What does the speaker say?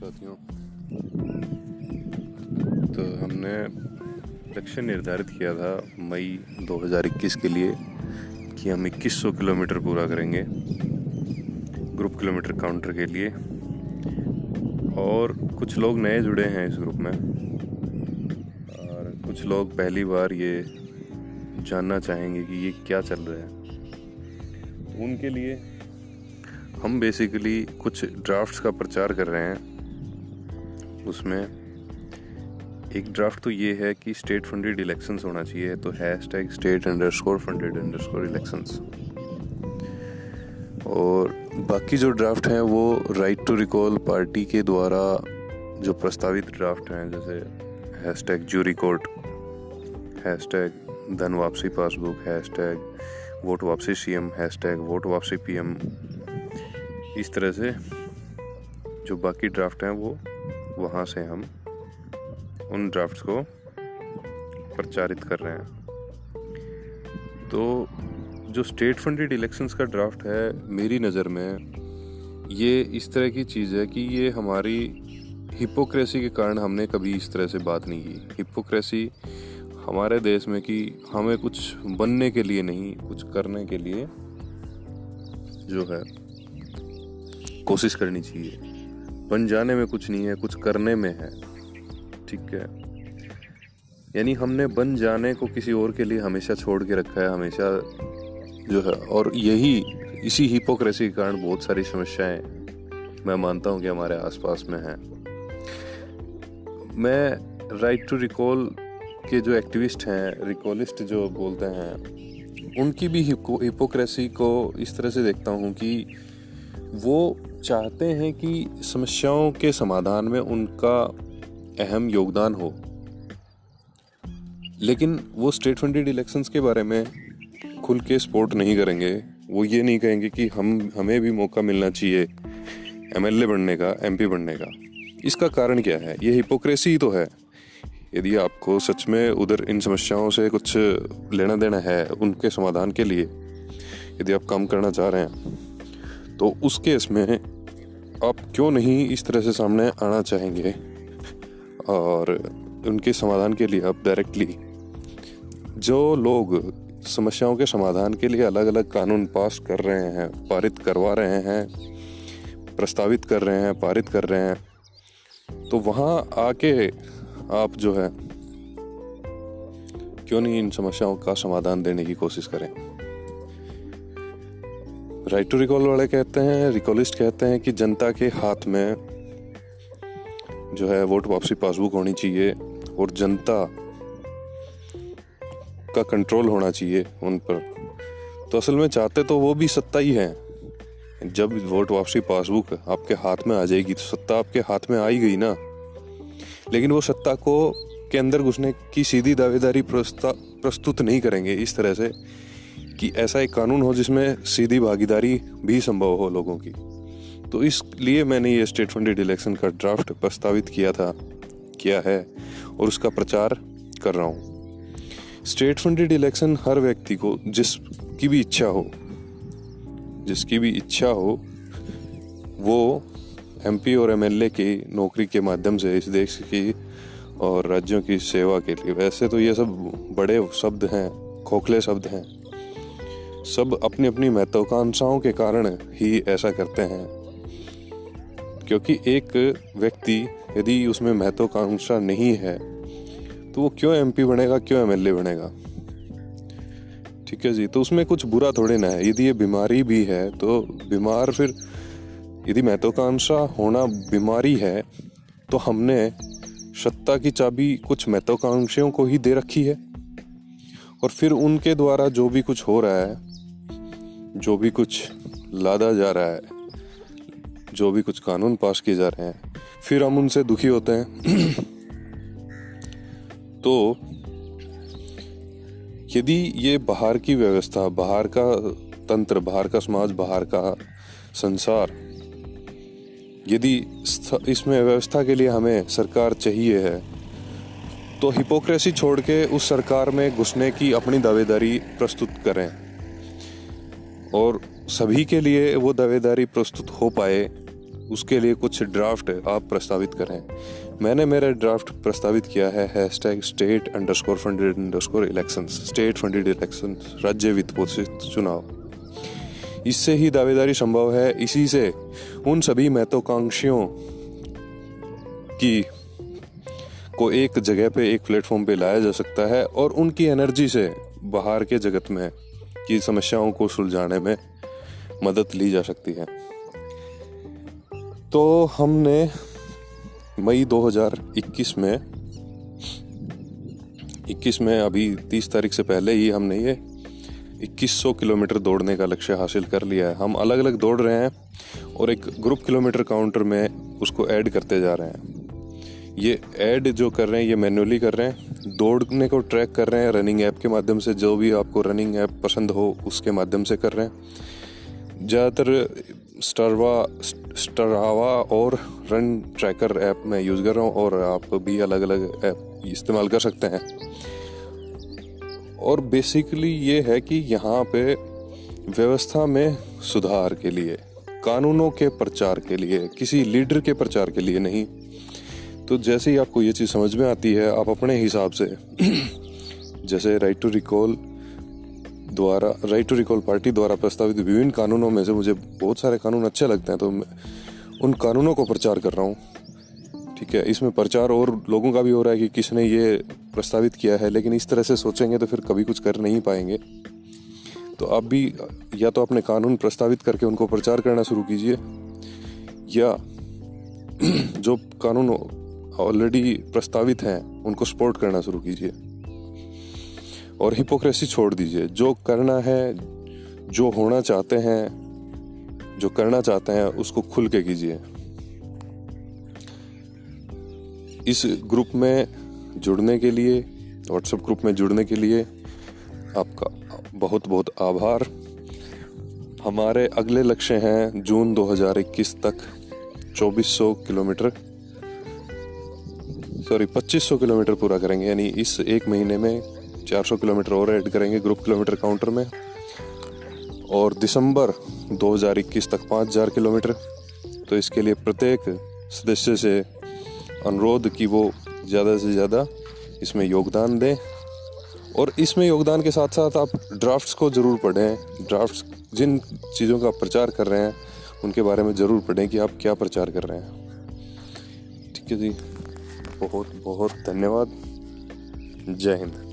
साथियों। तो हमने लक्ष्य निर्धारित किया था मई 2021 के लिए कि हम 2100 किलोमीटर पूरा करेंगे ग्रुप किलोमीटर काउंटर के लिए। और कुछ लोग नए जुड़े हैं इस ग्रुप में। और कुछ लोग पहली बार ये जानना चाहेंगे कि ये क्या चल रहा है। तो उनके लिए हम बेसिकली कुछ ड्राफ्ट्स का प्रचार कर रहे हैं। उसमें एक ड्राफ्ट तो ये है कि स्टेट फंडेड इलेक्शंस होना चाहिए तो hashtag state underscore funded underscore elections और बाकी जो ड्राफ्ट हैं, वो राइट टू रिकॉल पार्टी के द्वारा जो प्रस्तावित ड्राफ्ट हैं, जैसे hash tag jury court hash tag धन वापसी पासबुक हैश टैग वोट वापसी C M hash tag vote वापसी पी एम इस तरह से जो बाकी ड्राफ्ट हैं, वो वहाँ से हम उन ड्राफ्ट्स को प्रचारित कर रहे हैं। तो जो स्टेट फंडेड इलेक्शंस का ड्राफ्ट है, मेरी नज़र में ये इस तरह की चीज़ है कि ये हमारी हिपोक्रेसी के कारण हमने कभी इस तरह से बात नहीं की। हिपोक्रेसी हमारे देश में कि हमें कुछ बनने के लिए नहीं, कुछ करने के लिए जो है, कोशिश करनी चाहिए। बन जाने में कुछ नहीं है, कुछ करने में है। ठीक है? यानी हमने बन जाने को किसी और के लिए हमेशा छोड़ के रखा है, हमेशा जो है, और यही, इसी हिपोक्रेसी के कारण बहुत सारी समस्याएँ मैं मानता हूँ कि हमारे आसपास में हैं। मैं राइट टू रिकॉल के जो एक्टिविस्ट हैं रिकॉलिस्ट जो बोलते हैं, उनकी भी हिपोक्रेसी को इस तरह से देखता हूँ कि वो चाहते हैं कि समस्याओं के समाधान में उनका अहम योगदान हो। लेकिन वो स्टेट फंडेड इलेक्शंस के बारे में खुल के सपोर्ट नहीं करेंगे। वो ये नहीं कहेंगे कि हम, हमें भी मौका मिलना चाहिए एमएलए बनने का, एमपी बनने का। इसका कारण क्या है? ये हिपोक्रेसी तो है। यदि आपको सच में उधर इन समस्याओं से कुछ लेना देना है उनके समाधान के लिए, यदि आप काम करना चाह रहे हैं तो उस केस में आप क्यों नहीं इस तरह से सामने आना चाहेंगे? और उनके समाधान के लिए आप डायरेक्टली जो लोग समस्याओं के समाधान के लिए अलग अलग कानून पास कर रहे हैं, पारित करवा रहे हैं, प्रस्तावित कर रहे हैं, पारित कर रहे हैं तो वहाँ आके आप जो है, क्यों नहीं इन समस्याओं का समाधान देने की कोशिश करें? राइट टू रिकॉल वाले कहते हैं रिकॉलिस्ट कहते हैं कि जनता के हाथ में जो है वोट वापसी पासबुक होनी चाहिए और जनता का कंट्रोल होना चाहिए उन पर। तो असल में चाहते तो वो भी सत्ता ही है। जब वोट वापसी पासबुक आपके हाथ में आ जाएगी तो सत्ता आपके हाथ में आ ही गई ना। लेकिन वो सत्ता को के अंदर घुसने की सीधी दावेदारी प्रस्तुत नहीं करेंगे इस तरह से। कि ऐसा एक कानून हो जिसमें सीधी भागीदारी भी संभव हो लोगों की। तो इसलिए मैंने ये स्टेट फंडेड इलेक्शन का ड्राफ्ट प्रस्तावित किया था, किया है, और उसका प्रचार कर रहा हूँ। स्टेट फंडेड इलेक्शन हर व्यक्ति को जिसकी भी इच्छा हो, जिसकी भी इच्छा हो, वो एमपी और एमएलए की नौकरी के माध्यम से इस देश की और राज्यों की सेवा के लिए। वैसे तो ये सब बड़े शब्द हैं, खोखले शब्द हैं। सब अपनी अपनी महत्वाकांक्षाओं के कारण ही ऐसा करते हैं। क्योंकि एक व्यक्ति यदि उसमें महत्वाकांक्षा नहीं है तो वो क्यों एमपी बनेगा, क्यों एमएलए बनेगा? ठीक है जी तो उसमें कुछ बुरा थोड़े ना है। यदि ये बीमारी भी है तो बीमार फिर यदि महत्वाकांक्षा होना बीमारी है तो हमने सत्ता की चाबी कुछ महत्वाकांक्षियों को ही दे रखी है। और फिर उनके द्वारा जो भी कुछ हो रहा है जो भी कुछ लादा जा रहा है, जो भी कुछ कानून पास किए जा रहे हैं, फिर हम उनसे दुखी होते हैं। तो यदि ये बाहर की व्यवस्था, बाहर का तंत्र, बाहर का समाज, बाहर का संसार, यदि इसमें व्यवस्था के लिए हमें सरकार चाहिए है तो हिपोक्रेसी छोड़ के उस सरकार में घुसने की अपनी दावेदारी प्रस्तुत करें। और सभी के लिए वो दावेदारी प्रस्तुत हो पाए, उसके लिए कुछ ड्राफ्ट आप प्रस्तावित करें। मैंने मेरा ड्राफ्ट प्रस्तावित किया है hashtag state underscore funded underscore election state funded election राज्य वित्त पोषित चुनाव। इससे ही दावेदारी संभव है। इसी से उन सभी महत्वाकांक्षियों की को एक जगह पे, एक प्लेटफॉर्म पे लाया जा सकता है और उनकी एनर्जी से बाहर के जगत में की समस्याओं को सुलझाने में मदद ली जा सकती है। तो हमने मई 2021 में 21 में अभी 30 तारीख से पहले ही हमने ये 2100 किलोमीटर दौड़ने का लक्ष्य हासिल कर लिया है। हम अलग अलग दौड़ रहे हैं और एक ग्रुप किलोमीटर काउंटर में उसको ऐड करते जा रहे हैं। ये ऐड जो कर रहे हैं, ये मैन्युअली कर रहे हैं। दौड़ने को ट्रैक कर रहे हैं रनिंग ऐप के माध्यम से, जो भी आपको रनिंग ऐप पसंद हो, उसके माध्यम से कर रहे हैं। ज़्यादातर स्टरवा स्टरावा और रन ट्रैकर ऐप मैं यूज़ कर रहा हूँ और आप भी अलग अलग ऐप इस्तेमाल कर सकते हैं। और बेसिकली ये है कि यहाँ पे व्यवस्था में सुधार के लिए, कानूनों के प्रचार के लिए, किसी लीडर के प्रचार के लिए नहीं। तो जैसे ही आपको ये चीज़ समझ में आती है, आप अपने हिसाब से जैसे राइट टू रिकॉल द्वारा राइट टू रिकॉल पार्टी द्वारा प्रस्तावित विभिन्न कानूनों में से मुझे बहुत सारे कानून अच्छे लगते हैं तो मैं उन कानूनों को प्रचार कर रहा हूँ। ठीक है, इसमें प्रचार और लोगों का भी हो रहा है कि किसने ये प्रस्तावित किया है, लेकिन इस तरह से सोचेंगे तो फिर कभी कुछ कर नहीं पाएँगे। तो आप भी या तो अपने कानून प्रस्तावित करके उनको प्रचार करना शुरू कीजिए, या जो कानून ऑलरेडी प्रस्तावित हैं, उनको सपोर्ट करना शुरू कीजिए। और हिपोक्रेसी छोड़ दीजिए। जो करना है, जो होना चाहते हैं, जो करना चाहते हैं, उसको खुल के कीजिए। इस ग्रुप में जुड़ने के लिए व्हाट्सएप ग्रुप में जुड़ने के लिए आपका बहुत बहुत आभार। हमारे अगले लक्ष्य हैं जून 2021 तक 2400 किलोमीटर सॉरी 2500 किलोमीटर पूरा करेंगे, यानी इस एक महीने में 400 किलोमीटर और ऐड करेंगे ग्रुप किलोमीटर काउंटर में। और दिसंबर 2021 तक 5000 किलोमीटर। तो इसके लिए प्रत्येक सदस्य से अनुरोध कि वो ज़्यादा से ज़्यादा इसमें योगदान दें। और इसमें योगदान के साथ साथ आप ड्राफ्ट्स को ज़रूर पढ़ें। ड्राफ्ट्स जिन चीज़ों का प्रचार कर रहे हैं, उनके बारे में ज़रूर पढ़ें कि आप क्या प्रचार कर रहे हैं। ठीक है जी। बहुत बहुत धन्यवाद। जय हिंद।